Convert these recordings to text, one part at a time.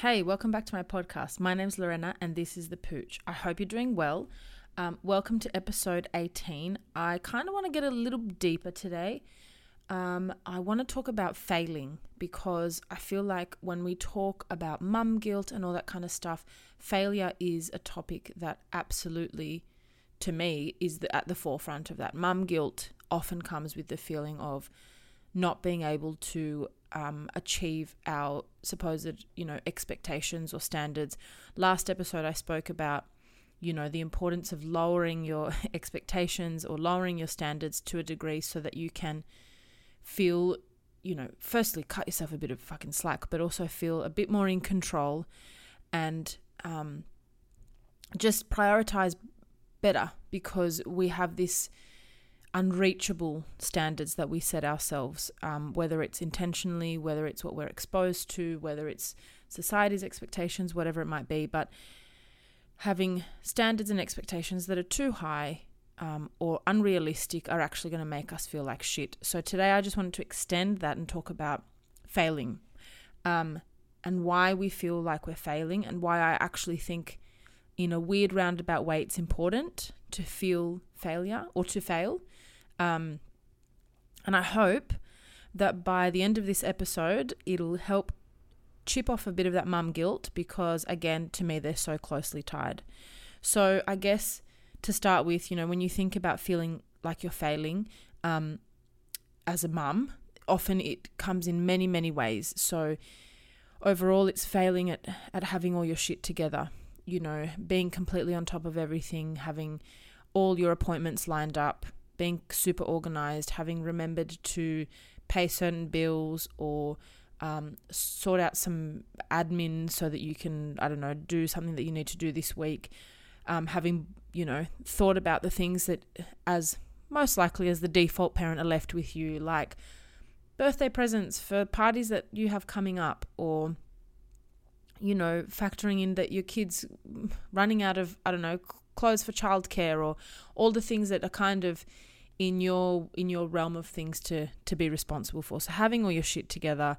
Hey, welcome back to my podcast. My name's Lorena and this is The Pooch. I hope you're doing well. Um, welcome to episode 18. I kind of want to get a little deeper today. Um, I want to talk about failing because I feel like when we talk about mum guilt and all that kind of stuff, failure is a topic that absolutely, to me, is the, at the forefront of that. Mum guilt often comes with the feeling of not being able to um, achieve our supposed, you know, expectations or standards. Last episode, I spoke about, you know, the importance of lowering your expectations or lowering your standards to a degree so that you can feel, you know, firstly, cut yourself a bit of fucking slack, but also feel a bit more in control and um, just prioritize better because we have this unreachable standards that we set ourselves, um, whether it's intentionally, whether it's what we're exposed to, whether it's society's expectations, whatever it might be. But having standards and expectations that are too high um, or unrealistic are actually going to make us feel like shit. So today I just wanted to extend that and talk about failing um, and why we feel like we're failing and why I actually think in a weird roundabout way it's important to feel failure or to fail um, and I hope that by the end of this episode, it'll help chip off a bit of that mum guilt because, again, to me, they're so closely tied. So, I guess to start with, you know, when you think about feeling like you're failing um, as a mum, often it comes in many, many ways. So, overall, it's failing at, at having all your shit together, you know, being completely on top of everything, having all your appointments lined up, being super organized, having remembered to pay certain bills or um, sort out some admin so that you can, I don't know, do something that you need to do this week. Um, having, you know, thought about the things that, as most likely as the default parent, are left with you, like birthday presents for parties that you have coming up, or, you know, factoring in that your kids running out of, I don't know, clothes for childcare, or all the things that are kind of in your in your realm of things to to be responsible for. So having all your shit together,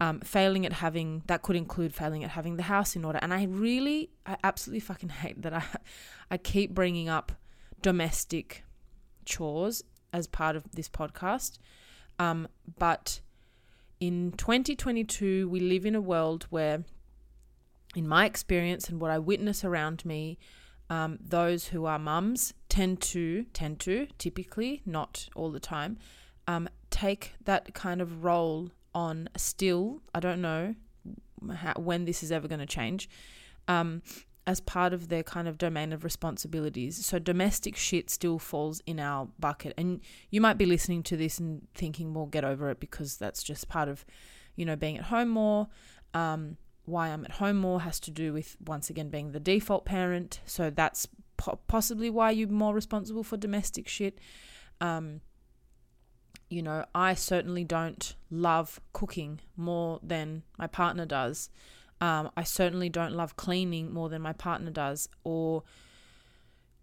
um, failing at having that could include failing at having the house in order. And I really, I absolutely fucking hate that I I keep bringing up domestic chores as part of this podcast. Um, but in 2022, we live in a world where, in my experience and what I witness around me, um, those who are mums tend to tend to typically not all the time um, take that kind of role on still i don't know how, when this is ever going to change um, as part of their kind of domain of responsibilities. So domestic shit still falls in our bucket. And you might be listening to this and thinking well get over it because that's just part of you know being at home more. Um, why I'm at home more has to do with once again being the default parent. So that's po- possibly why you're more responsible for domestic shit. Um, you know, I certainly don't love cooking more than my partner does. Um, I certainly don't love cleaning more than my partner does, or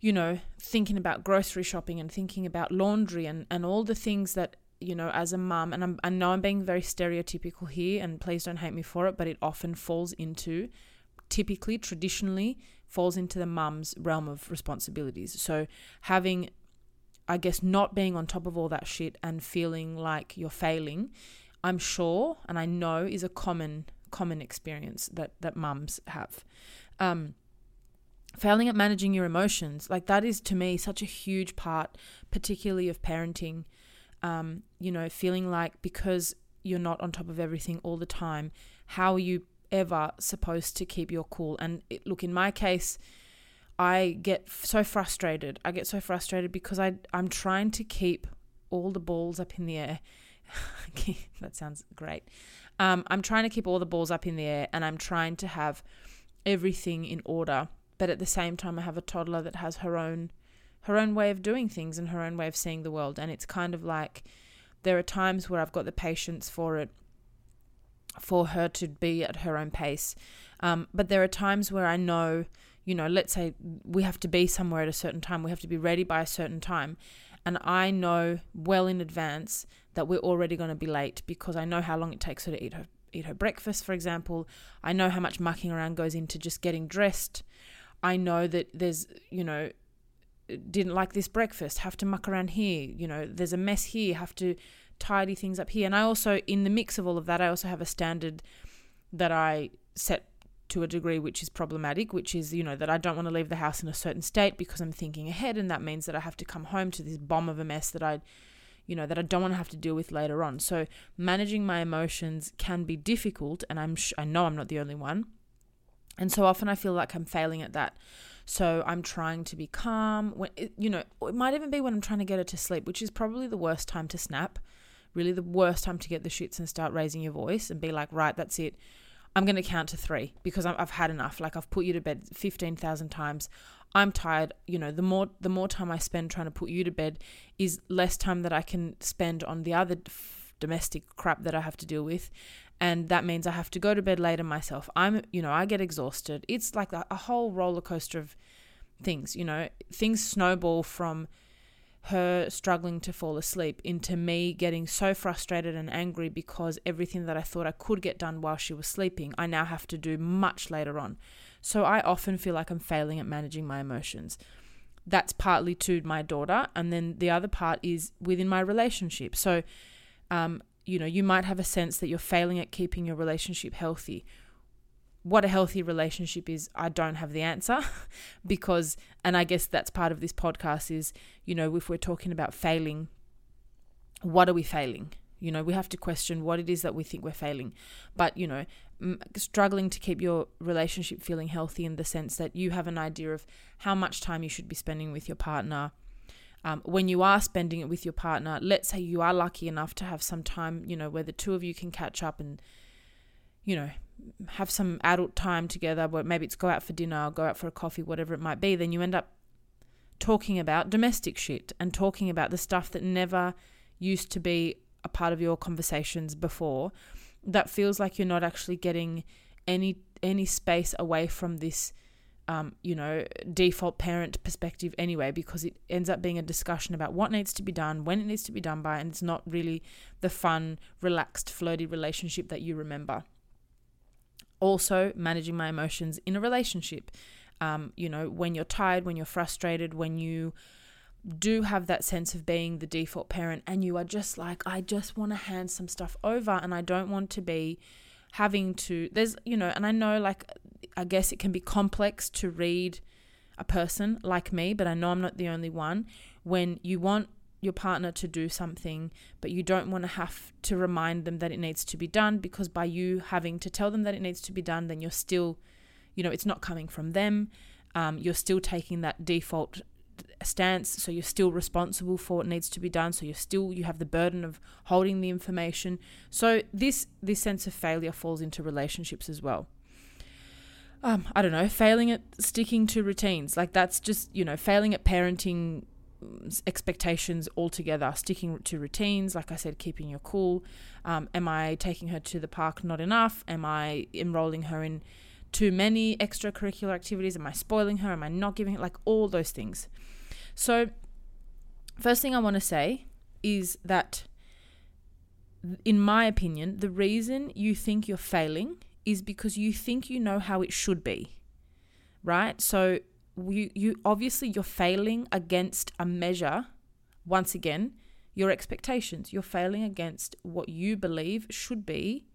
you know, thinking about grocery shopping and thinking about laundry and, and all the things that you know, as a mum, and I'm, I know I'm being very stereotypical here, and please don't hate me for it, but it often falls into, typically, traditionally, falls into the mum's realm of responsibilities. So having, I guess, not being on top of all that shit and feeling like you're failing, I'm sure and I know is a common common experience that that mums have. Um, failing at managing your emotions, like that is to me such a huge part, particularly of parenting. Um, you know, feeling like because you're not on top of everything all the time, how are you ever supposed to keep your cool? And it, look, in my case, I get so frustrated. I get so frustrated because I I'm trying to keep all the balls up in the air. that sounds great. Um, I'm trying to keep all the balls up in the air and I'm trying to have everything in order. But at the same time, I have a toddler that has her own her own way of doing things and her own way of seeing the world. And it's kind of like there are times where I've got the patience for it, for her to be at her own pace. Um, but there are times where I know, you know, let's say we have to be somewhere at a certain time, we have to be ready by a certain time. And I know well in advance that we're already going to be late because I know how long it takes her to eat her eat her breakfast, for example. I know how much mucking around goes into just getting dressed. I know that there's, you know, didn't like this breakfast, have to muck around here, you know, there's a mess here, have to tidy things up here. And I also, in the mix of all of that, I also have a standard that I set to a degree which is problematic, which is, you know, that I don't want to leave the house in a certain state because I'm thinking ahead. And that means that I have to come home to this bomb of a mess that I you know, that I don't want to have to deal with later on. So managing my emotions can be difficult, and I'm sh- I know I'm not the only one. And so often I feel like I'm failing at that. So I'm trying to be calm. When it, you know, it might even be when I'm trying to get her to sleep, which is probably the worst time to snap. Really, the worst time to get the shits and start raising your voice and be like, right, that's it. I'm going to count to three because I've had enough. Like I've put you to bed 15,000 times. I'm tired. You know, the more the more time I spend trying to put you to bed is less time that I can spend on the other f- domestic crap that I have to deal with, and that means I have to go to bed later myself. I'm, you know, I get exhausted. It's like a, whole roller coaster of things. You know, things snowball from her struggling to fall asleep into me getting so frustrated and angry because everything that I thought I could get done while she was sleeping, I now have to do much later on. So I often feel like I'm failing at managing my emotions. That's partly to my daughter, and then the other part is within my relationship. So, um, you know, you might have a sense that you're failing at keeping your relationship healthy. What a healthy relationship is, I don't have the answer because, and I guess that's part of this podcast is, you know, if we're talking about failing, what are we failing? You know, we have to question what it is that we think we're failing. But, you know, struggling to keep your relationship feeling healthy in the sense that you have an idea of how much time you should be spending with your partner. Um, when you are spending it with your partner, let's say you are lucky enough to have some time, you know, where the two of you can catch up and, you know, have some adult time together, where maybe it's go out for dinner or go out for a coffee, whatever it might be, then you end up talking about domestic shit and talking about the stuff that never used to be a part of your conversations before. That feels like you're not actually getting any any space away from this um, you know, default parent perspective anyway, because it ends up being a discussion about what needs to be done, when it needs to be done by, and it's not really the fun, relaxed, flirty relationship that you remember. Also, managing my emotions in a relationship. Um, you know, when you're tired, when you're frustrated, when you do have that sense of being the default parent and you are just like, I just want to hand some stuff over and I don't want to be having to, there's, you know, and I know like, I guess it can be complex to read a person like me, but I know I'm not the only one. When you want your partner to do something, but you don't want to have to remind them that it needs to be done because by you having to tell them that it needs to be done, then you're still, you know, it's not coming from them. Um, you're still taking that default stance so you're still responsible for what needs to be done so you're still you have the burden of holding the information. So this this sense of failure falls into relationships as well. Um i don't know failing at sticking to routines like that's just you know failing at parenting mm, expectations altogether sticking to routines like i said keeping your cool. Um, am i taking her to the park not enough? Am i enrolling her in too many extracurricular activities? Am I spoiling her? Am I not giving her like all those things? So, first thing I want to say is that, in my opinion, the reason you think you're failing is because you think you know how it should be, right? So, you, you obviously you're failing against a measure. Once again, your expectations. You're failing against what you believe should be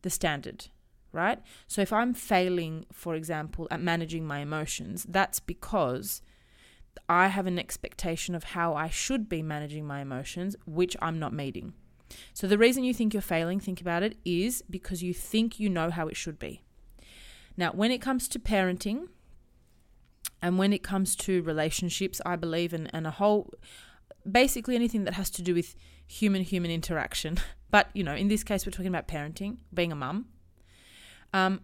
the standard, right? So if I'm failing, for example, at managing my emotions, that's because I have an expectation of how I should be managing my emotions, which I'm not meeting. So the reason you think you're failing, think about it, is because you think you know how it should be. Now, when it comes to parenting and when it comes to relationships, I believe, and, and a whole, basically anything that has to do with human human interaction. But, you know, in this case, we're talking about parenting, being a mum. Um,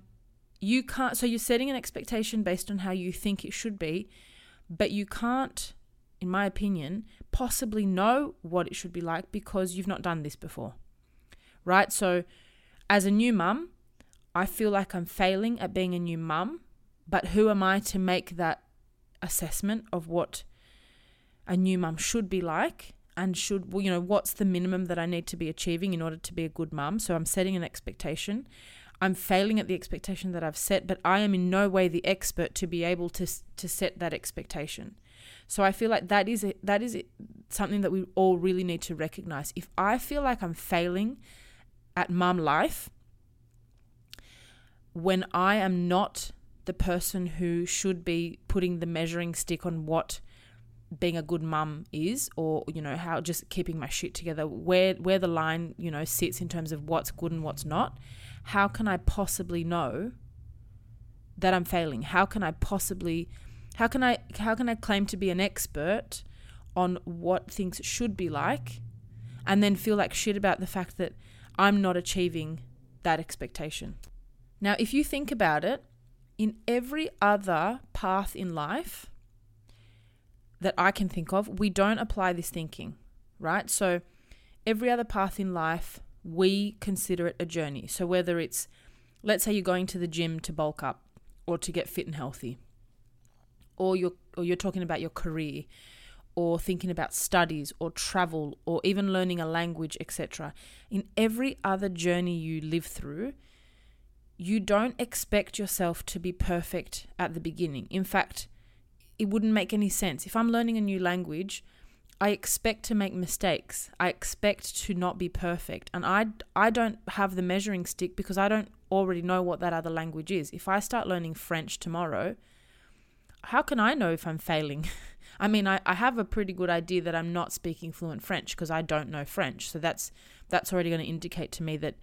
you can't, so you're setting an expectation based on how you think it should be, but you can't, in my opinion, possibly know what it should be like because you've not done this before. Right? So, as a new mum, I feel like I'm failing at being a new mum, but who am I to make that assessment of what a new mum should be like and should well, you know what's the minimum that I need to be achieving in order to be a good mum so I'm setting an expectation I'm failing at the expectation that I've set but I am in no way the expert to be able to to set that expectation. So I feel like that is a, that is something that we all really need to recognize. If I feel like I'm failing at mum life when I am not the person who should be putting the measuring stick on what being a good mum is or you know how just keeping my shit together where where the line you know sits in terms of what's good and what's not how can i possibly know that i'm failing how can i possibly how can i how can i claim to be an expert on what things should be like and then feel like shit about the fact that i'm not achieving that expectation now if you think about it in every other path in life that I can think of, we don't apply this thinking, right? So every other path in life, we consider it a journey. So whether it's, let's say you're going to the gym to bulk up or to get fit and healthy, or you're, or you're talking about your career, or thinking about studies or travel or even learning a language, etc. In every other journey you live through, you don't expect yourself to be perfect at the beginning. In fact, it wouldn't make any sense. If I'm learning a new language, I expect to make mistakes. I expect to not be perfect. And I, I don't have the measuring stick because I don't already know what that other language is. If I start learning French tomorrow, how can I know if I'm failing? I mean, I, I have a pretty good idea that I'm not speaking fluent French because I don't know French. So that's that's already going to indicate to me that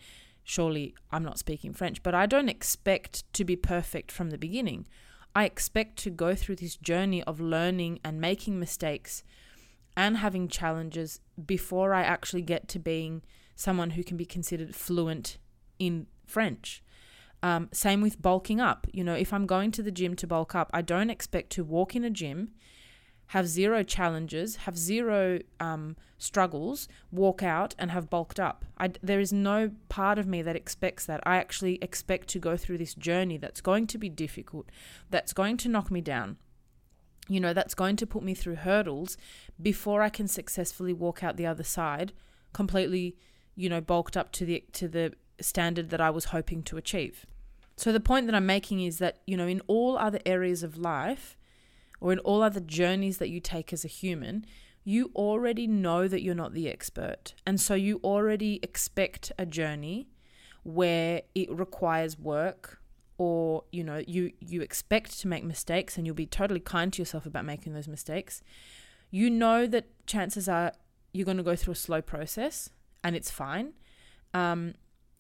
surely I'm not speaking French. But I don't expect to be perfect from the beginning. I expect to go through this journey of learning and making mistakes and having challenges before I actually get to being someone who can be considered fluent in French. Um, same with bulking up. You know, if I'm going to the gym to bulk up, I don't expect to walk in a gym have zero challenges, have zero um, struggles, walk out and have bulked up. I, there is no part of me that expects that. I actually expect to go through this journey that's going to be difficult, that's going to knock me down. You know, that's going to put me through hurdles before I can successfully walk out the other side completely, you know, bulked up to the to the standard that I was hoping to achieve. So the point that I'm making is that, you know, in all other areas of life, or in all other journeys that you take as a human, you already know that you're not the expert. And so you already expect a journey where it requires work or you know you you expect to make mistakes and you'll be totally kind to yourself about making those mistakes. You know that chances are you're going to go through a slow process and it's fine. Um,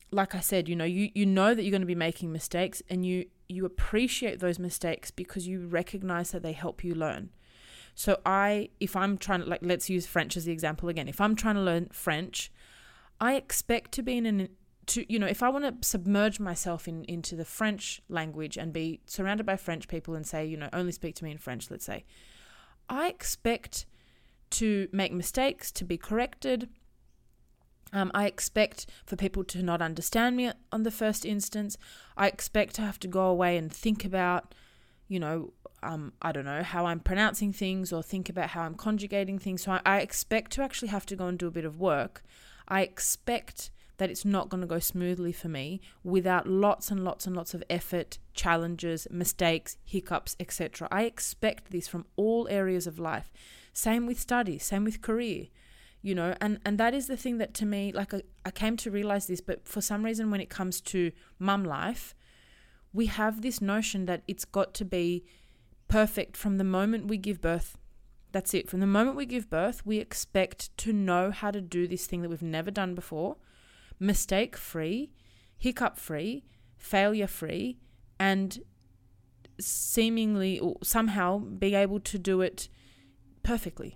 like I said, you know, you, you know that you're going to be making mistakes and you you appreciate those mistakes because you recognize that they help you learn. So I if I'm trying to like let's use French as the example again. If I'm trying to learn French, I expect to be in an to you know, if I want to submerge myself in into the French language and be surrounded by French people and say, you know, only speak to me in French, let's say. I expect to make mistakes, to be corrected, um, I expect for people to not understand me on the first instance. I expect to have to go away and think about, you know, um, I don't know, how I'm pronouncing things or think about how I'm conjugating things. So I, I expect to actually have to go and do a bit of work. I expect that it's not going to go smoothly for me without lots and lots and lots of effort, challenges, mistakes, hiccups, etc. I expect this from all areas of life. Same with study, same with career you know and and that is the thing that to me like I, I came to realize this but for some reason when it comes to mum life we have this notion that it's got to be perfect from the moment we give birth that's it from the moment we give birth we expect to know how to do this thing that we've never done before mistake free hiccup free failure free and seemingly or somehow be able to do it perfectly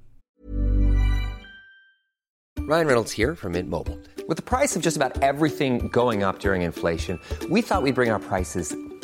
Ryan Reynolds here from Mint Mobile. With the price of just about everything going up during inflation, we thought we'd bring our prices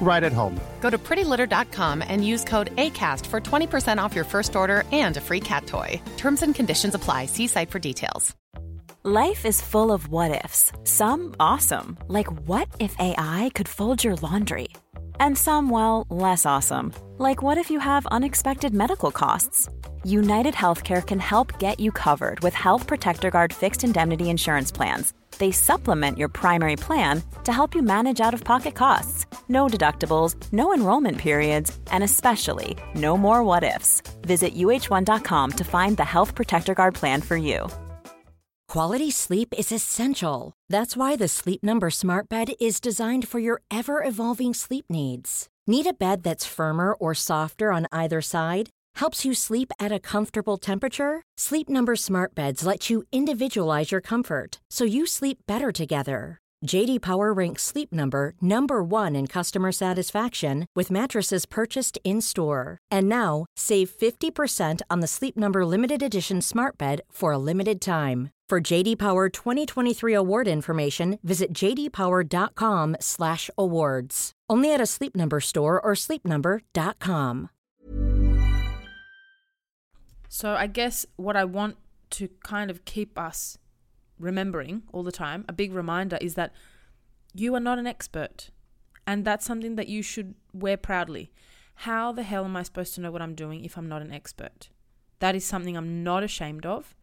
right at home. Go to prettylitter.com and use code ACAST for 20% off your first order and a free cat toy. Terms and conditions apply. See site for details. Life is full of what ifs. Some awesome, like what if AI could fold your laundry? And some, well, less awesome, like what if you have unexpected medical costs? United Healthcare can help get you covered with Health Protector Guard fixed indemnity insurance plans. They supplement your primary plan to help you manage out of pocket costs. No deductibles, no enrollment periods, and especially no more what ifs. Visit uh1.com to find the Health Protector Guard plan for you. Quality sleep is essential. That's why the Sleep Number Smart Bed is designed for your ever evolving sleep needs. Need a bed that's firmer or softer on either side? Helps you sleep at a comfortable temperature? Sleep Number Smart Beds let you individualize your comfort so you sleep better together. JD Power ranks Sleep Number number 1 in customer satisfaction with mattresses purchased in-store. And now, save 50% on the Sleep Number limited edition Smart Bed for a limited time. For JD Power 2023 award information, visit jdpower.com/awards. Only at a Sleep Number store or sleepnumber.com. So I guess what I want to kind of keep us remembering all the time, a big reminder is that you are not an expert. And that's something that you should wear proudly. How the hell am I supposed to know what I'm doing if I'm not an expert? That is something I'm not ashamed of.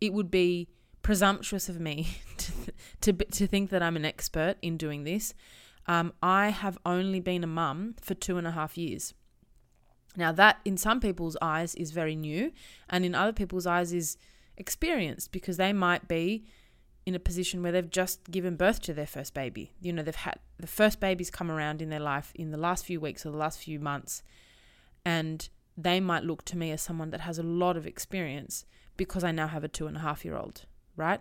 It would be presumptuous of me to, to, to think that I'm an expert in doing this. Um, I have only been a mum for two and a half years. Now, that in some people's eyes is very new, and in other people's eyes is experienced because they might be in a position where they've just given birth to their first baby. You know, they've had the first baby's come around in their life in the last few weeks or the last few months, and they might look to me as someone that has a lot of experience because I now have a two and a half year old, right?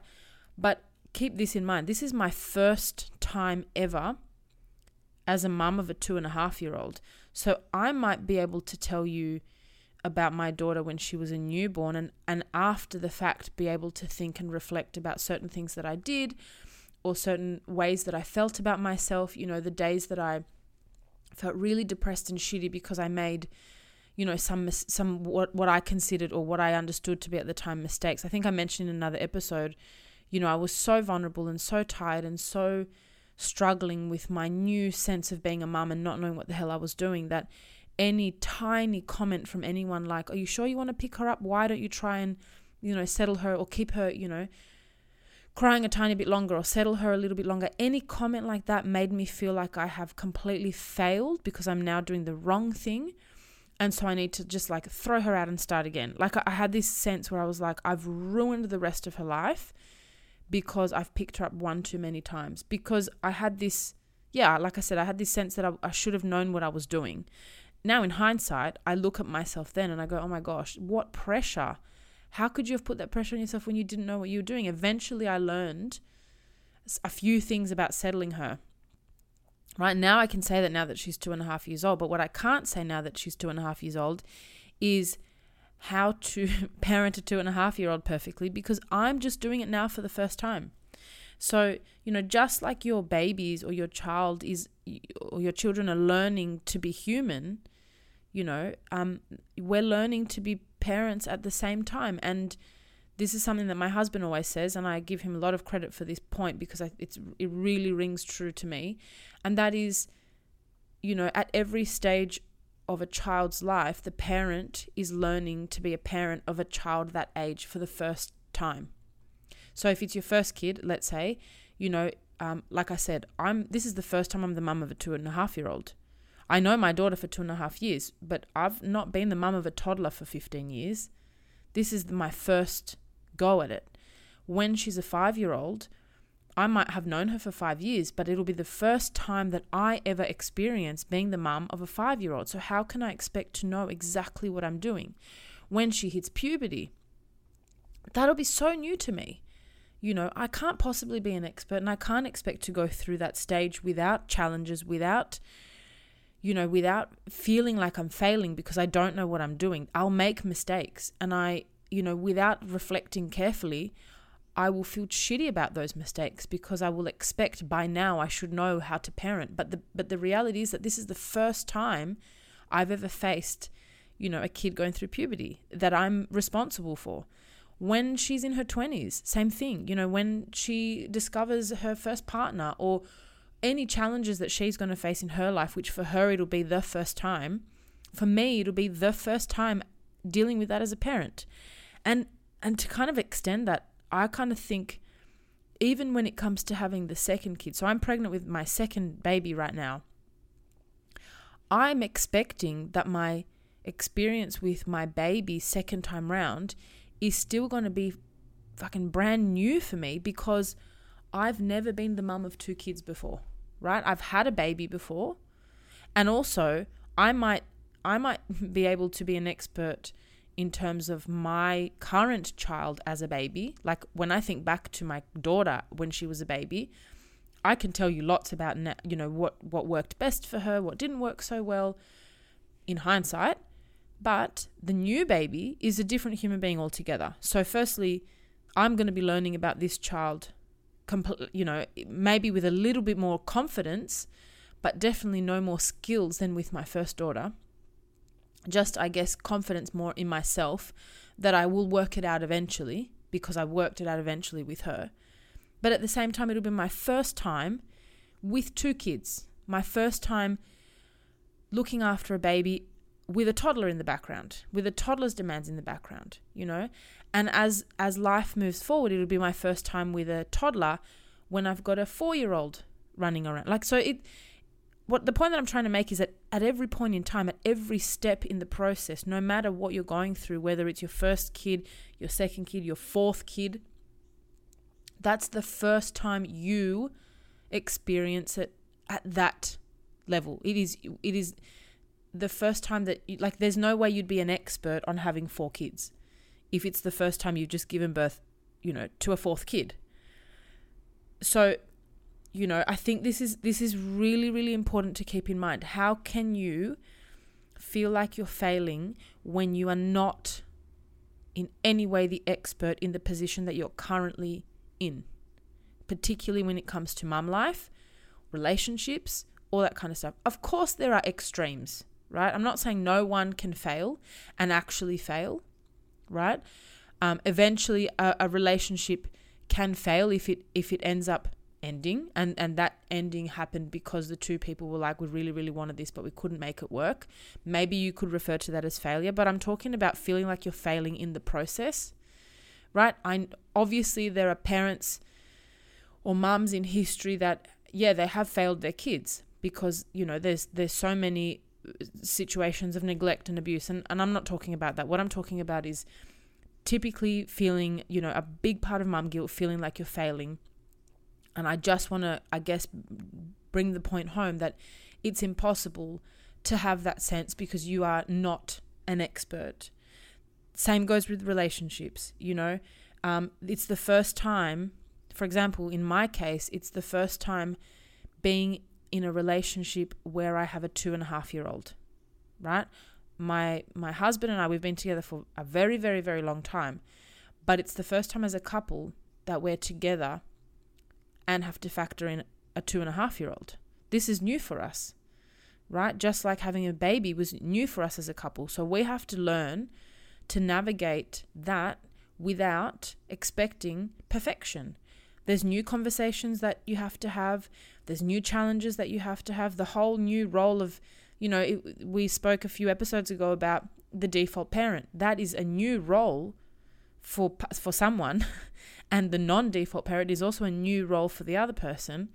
But keep this in mind this is my first time ever as a mum of a two and a half year old. So I might be able to tell you about my daughter when she was a newborn and, and after the fact be able to think and reflect about certain things that I did or certain ways that I felt about myself, you know, the days that I felt really depressed and shitty because I made you know some some what what I considered or what I understood to be at the time mistakes. I think I mentioned in another episode, you know, I was so vulnerable and so tired and so struggling with my new sense of being a mum and not knowing what the hell I was doing that any tiny comment from anyone like, Are you sure you want to pick her up? Why don't you try and, you know, settle her or keep her, you know, crying a tiny bit longer or settle her a little bit longer? Any comment like that made me feel like I have completely failed because I'm now doing the wrong thing. And so I need to just like throw her out and start again. Like I had this sense where I was like, I've ruined the rest of her life because I've picked her up one too many times. Because I had this, yeah, like I said, I had this sense that I, I should have known what I was doing. Now, in hindsight, I look at myself then and I go, oh my gosh, what pressure? How could you have put that pressure on yourself when you didn't know what you were doing? Eventually, I learned a few things about settling her. Right now, I can say that now that she's two and a half years old, but what I can't say now that she's two and a half years old is how to parent a two and a half year old perfectly because I'm just doing it now for the first time. So, you know, just like your babies or your child is, or your children are learning to be human, you know, um, we're learning to be parents at the same time. And this is something that my husband always says, and I give him a lot of credit for this point because I, it's it really rings true to me, and that is, you know, at every stage of a child's life, the parent is learning to be a parent of a child that age for the first time. So if it's your first kid, let's say, you know, um, like I said, I'm this is the first time I'm the mum of a two and a half year old. I know my daughter for two and a half years, but I've not been the mum of a toddler for 15 years. This is my first go at it. When she's a five year old, I might have known her for five years, but it'll be the first time that I ever experience being the mum of a five year old. So, how can I expect to know exactly what I'm doing? When she hits puberty, that'll be so new to me. You know, I can't possibly be an expert and I can't expect to go through that stage without challenges, without, you know, without feeling like I'm failing because I don't know what I'm doing. I'll make mistakes and I, you know, without reflecting carefully, I will feel shitty about those mistakes because I will expect by now I should know how to parent. But the but the reality is that this is the first time I've ever faced, you know, a kid going through puberty that I'm responsible for. When she's in her 20s, same thing. You know, when she discovers her first partner or any challenges that she's going to face in her life, which for her it'll be the first time. For me, it'll be the first time dealing with that as a parent. And and to kind of extend that I kind of think even when it comes to having the second kid, so I'm pregnant with my second baby right now, I'm expecting that my experience with my baby second time round is still going to be fucking brand new for me because I've never been the mum of two kids before, right? I've had a baby before. And also, I might I might be able to be an expert in terms of my current child as a baby. Like when I think back to my daughter when she was a baby, I can tell you lots about you know what what worked best for her, what didn't work so well in hindsight. But the new baby is a different human being altogether. So firstly, I'm going to be learning about this child you know, maybe with a little bit more confidence, but definitely no more skills than with my first daughter just, I guess, confidence more in myself that I will work it out eventually because I worked it out eventually with her. But at the same time, it'll be my first time with two kids, my first time looking after a baby with a toddler in the background, with a toddler's demands in the background, you know? And as as life moves forward, it'll be my first time with a toddler when I've got a 4-year-old running around. Like so it what the point that I'm trying to make is that at every point in time, at every step in the process, no matter what you're going through, whether it's your first kid, your second kid, your fourth kid, that's the first time you experience it at that level. It is it is the first time that you, like there's no way you'd be an expert on having four kids if it's the first time you've just given birth, you know, to a fourth kid. So you know, I think this is this is really really important to keep in mind. How can you feel like you're failing when you are not in any way the expert in the position that you're currently in? Particularly when it comes to mum life, relationships, all that kind of stuff. Of course there are extremes, right? I'm not saying no one can fail and actually fail, right? Um, eventually a, a relationship can fail if it if it ends up ending and and that ending happened because the two people were like we really really wanted this but we couldn't make it work maybe you could refer to that as failure but i'm talking about feeling like you're failing in the process right i obviously there are parents or mums in history that yeah they have failed their kids because you know there's there's so many situations of neglect and abuse and, and i'm not talking about that what i'm talking about is typically feeling you know a big part of mum guilt feeling like you're failing and I just want to, I guess, bring the point home that it's impossible to have that sense because you are not an expert. Same goes with relationships, you know. Um, it's the first time, for example, in my case, it's the first time being in a relationship where I have a two and a half year old, right? my my husband and I we've been together for a very very very long time, but it's the first time as a couple that we're together and have to factor in a two and a half year old. This is new for us, right? Just like having a baby was new for us as a couple. So we have to learn to navigate that without expecting perfection. There's new conversations that you have to have, there's new challenges that you have to have, the whole new role of you know, it, we spoke a few episodes ago about the default parent. That is a new role for for someone, and the non-default parent is also a new role for the other person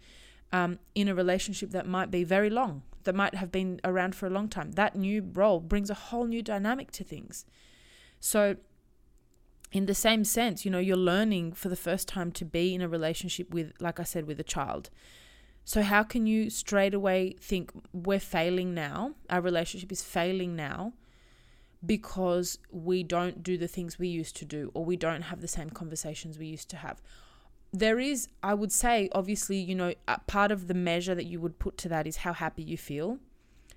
um, in a relationship that might be very long, that might have been around for a long time. That new role brings a whole new dynamic to things. So, in the same sense, you know, you're learning for the first time to be in a relationship with, like I said, with a child. So, how can you straight away think we're failing now? Our relationship is failing now because we don't do the things we used to do or we don't have the same conversations we used to have. There is, I would say, obviously, you know, part of the measure that you would put to that is how happy you feel,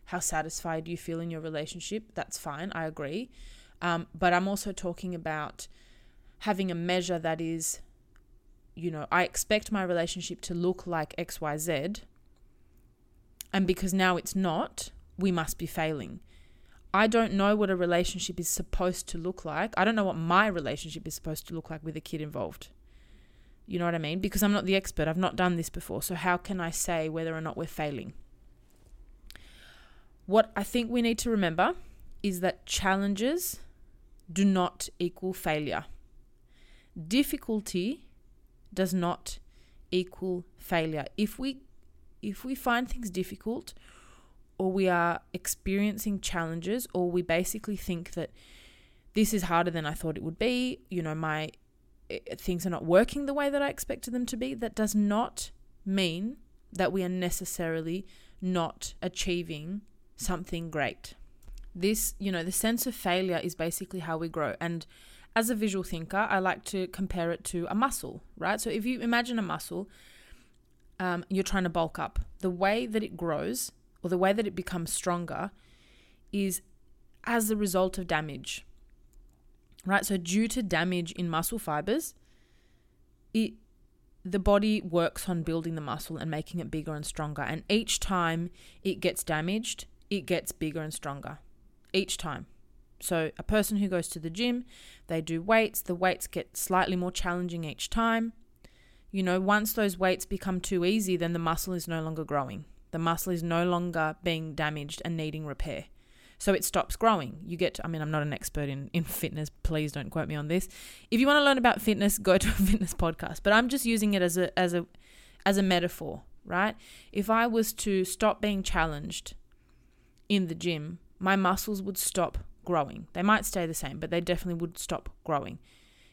how satisfied you feel in your relationship. That's fine, I agree. Um, but I'm also talking about having a measure that is you know, I expect my relationship to look like XYZ. And because now it's not, we must be failing. I don't know what a relationship is supposed to look like. I don't know what my relationship is supposed to look like with a kid involved. You know what I mean? Because I'm not the expert. I've not done this before. So, how can I say whether or not we're failing? What I think we need to remember is that challenges do not equal failure. Difficulty does not equal failure. If we if we find things difficult or we are experiencing challenges or we basically think that this is harder than I thought it would be, you know, my eh, things are not working the way that I expected them to be, that does not mean that we are necessarily not achieving something great. This, you know, the sense of failure is basically how we grow. And as a visual thinker, I like to compare it to a muscle, right? So if you imagine a muscle, um, you're trying to bulk up. The way that it grows or the way that it becomes stronger is as a result of damage, right? So due to damage in muscle fibers, it the body works on building the muscle and making it bigger and stronger. And each time it gets damaged, it gets bigger and stronger. Each time. So, a person who goes to the gym, they do weights, the weights get slightly more challenging each time. You know, once those weights become too easy, then the muscle is no longer growing. The muscle is no longer being damaged and needing repair. So it stops growing. You get, to, I mean, I'm not an expert in, in fitness. Please don't quote me on this. If you want to learn about fitness, go to a fitness podcast. But I'm just using it as a, as a, as a metaphor, right? If I was to stop being challenged in the gym, my muscles would stop growing. They might stay the same, but they definitely would stop growing.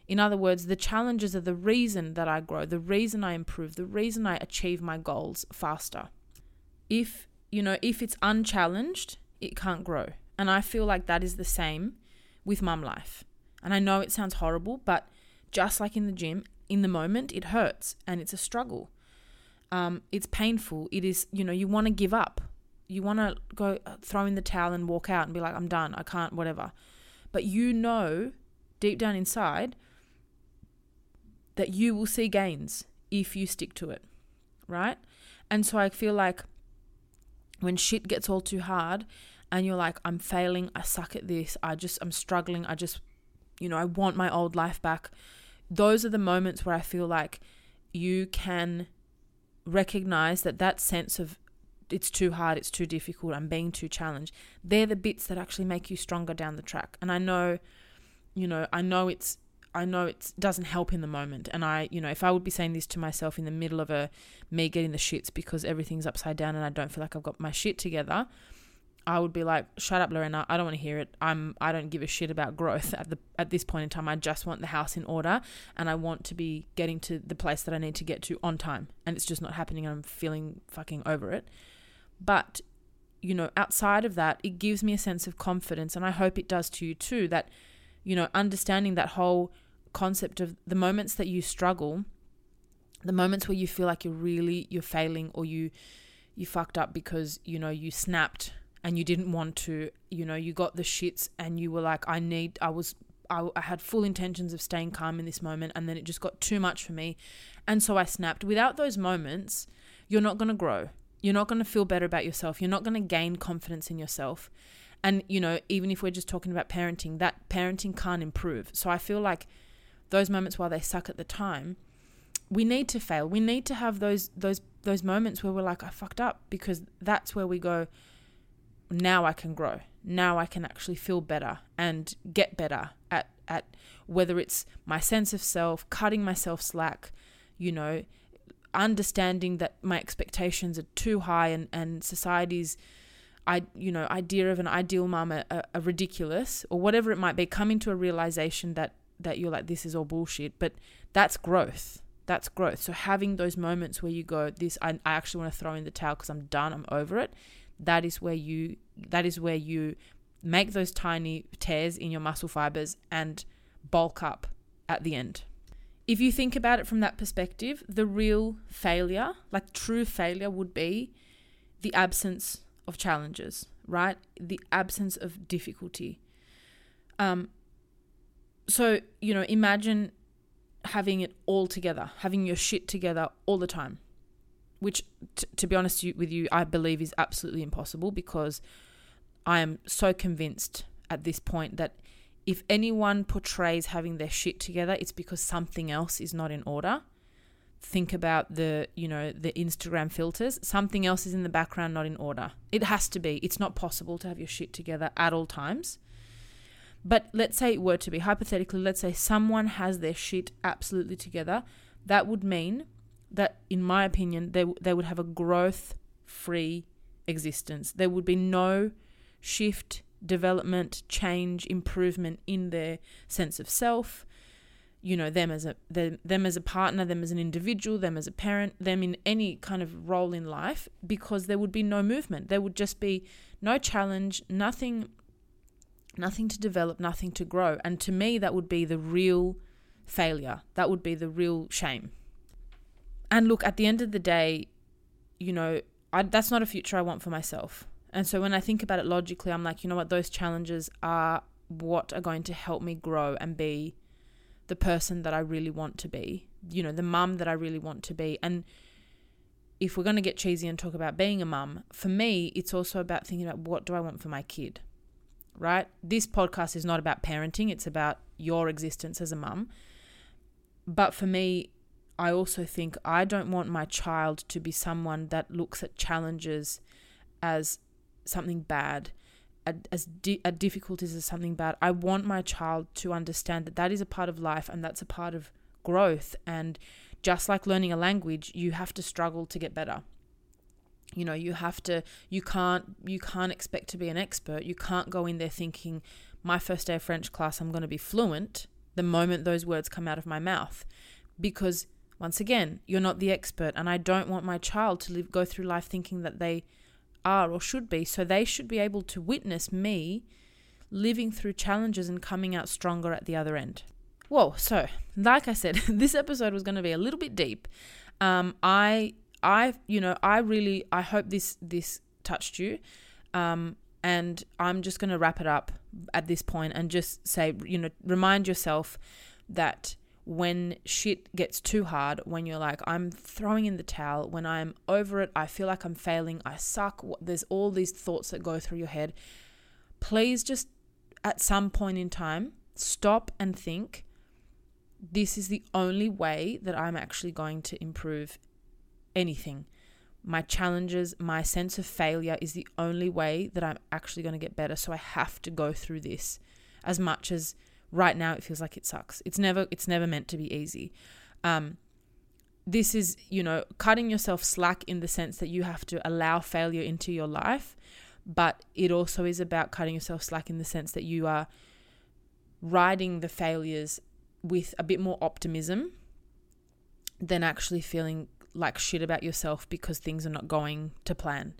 In other words, the challenges are the reason that I grow, the reason I improve, the reason I achieve my goals faster. If, you know, if it's unchallenged, it can't grow. And I feel like that is the same with mum life. And I know it sounds horrible, but just like in the gym, in the moment, it hurts and it's a struggle. Um, it's painful. It is, you know, you want to give up you want to go uh, throw in the towel and walk out and be like, I'm done, I can't, whatever. But you know deep down inside that you will see gains if you stick to it, right? And so I feel like when shit gets all too hard and you're like, I'm failing, I suck at this, I just, I'm struggling, I just, you know, I want my old life back. Those are the moments where I feel like you can recognize that that sense of it's too hard, it's too difficult, I'm being too challenged. They're the bits that actually make you stronger down the track. And I know, you know, I know it's I know it doesn't help in the moment. And I, you know, if I would be saying this to myself in the middle of a me getting the shits because everything's upside down and I don't feel like I've got my shit together, I would be like, "Shut up, Lorena. I don't want to hear it. I'm. I don't give a shit about growth at the at this point in time. I just want the house in order, and I want to be getting to the place that I need to get to on time. And it's just not happening. And I'm feeling fucking over it. But, you know, outside of that, it gives me a sense of confidence. And I hope it does to you too that, you know, understanding that whole concept of the moments that you struggle, the moments where you feel like you're really, you're failing or you, you fucked up because, you know, you snapped and you didn't want to, you know, you got the shits and you were like, I need, I was, I, I had full intentions of staying calm in this moment, and then it just got too much for me. And so I snapped. Without those moments, you're not going to grow. You're not going to feel better about yourself. You're not going to gain confidence in yourself. And, you know, even if we're just talking about parenting, that parenting can't improve. So I feel like those moments while they suck at the time, we need to fail. We need to have those those those moments where we're like, I fucked up because that's where we go, now I can grow. Now I can actually feel better and get better at at whether it's my sense of self, cutting myself slack, you know, understanding that my expectations are too high and, and society's I you know idea of an ideal mum are, are, are, ridiculous or whatever it might be coming to a realization that that you're like this is all bullshit. But that's growth. That's growth. So having those moments where you go this I, I actually want to throw in the towel because I'm done I'm over it that is where you that is where you make those tiny tears in your muscle fibers and bulk up at the end if you think about it from that perspective, the real failure, like true failure, would be the absence of challenges, right? The absence of difficulty. Um, so, you know, imagine having it all together, having your shit together all the time, which, t- to be honest with you, I believe is absolutely impossible because I am so convinced at this point that if anyone portrays having their shit together, it's because something else is not in order. Think about the, you know, the Instagram filters. Something else is in the background, not in order. It has to be. It's not possible to have your shit together at all times. But let's say it were to be, hypothetically, let's say someone has their shit absolutely together. That would mean that, in my opinion, they, they would have a growth free existence. There would be no shift development, change, improvement in their sense of self. You know, them as a them, them as a partner, them as an individual, them as a parent, them in any kind of role in life, because there would be no movement. There would just be no challenge, nothing nothing to develop, nothing to grow. And to me that would be the real failure. That would be the real shame. And look, at the end of the day, you know, I, that's not a future I want for myself. And so when I think about it logically, I'm like, you know what, those challenges are what are going to help me grow and be the person that I really want to be, you know, the mum that I really want to be. And if we're going to get cheesy and talk about being a mum, for me, it's also about thinking about what do I want for my kid, right? This podcast is not about parenting, it's about your existence as a mum. But for me, I also think I don't want my child to be someone that looks at challenges as something bad, as di- a difficulties as something bad. I want my child to understand that that is a part of life and that's a part of growth. And just like learning a language, you have to struggle to get better. You know, you have to. You can't. You can't expect to be an expert. You can't go in there thinking, "My first day of French class, I'm going to be fluent." The moment those words come out of my mouth, because once again, you're not the expert, and I don't want my child to live go through life thinking that they are or should be. So they should be able to witness me living through challenges and coming out stronger at the other end. Whoa, so like I said, this episode was going to be a little bit deep. Um, I, I, you know, I really, I hope this this touched you. Um, and I'm just going to wrap it up at this point and just say, you know, remind yourself that when shit gets too hard, when you're like, I'm throwing in the towel, when I'm over it, I feel like I'm failing, I suck, there's all these thoughts that go through your head. Please just at some point in time, stop and think this is the only way that I'm actually going to improve anything. My challenges, my sense of failure is the only way that I'm actually going to get better. So I have to go through this as much as right now it feels like it sucks. It's never it's never meant to be easy. Um, this is you know cutting yourself slack in the sense that you have to allow failure into your life, but it also is about cutting yourself slack in the sense that you are riding the failures with a bit more optimism than actually feeling like shit about yourself because things are not going to plan.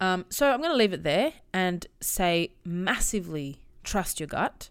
Um, so I'm going to leave it there and say massively trust your gut.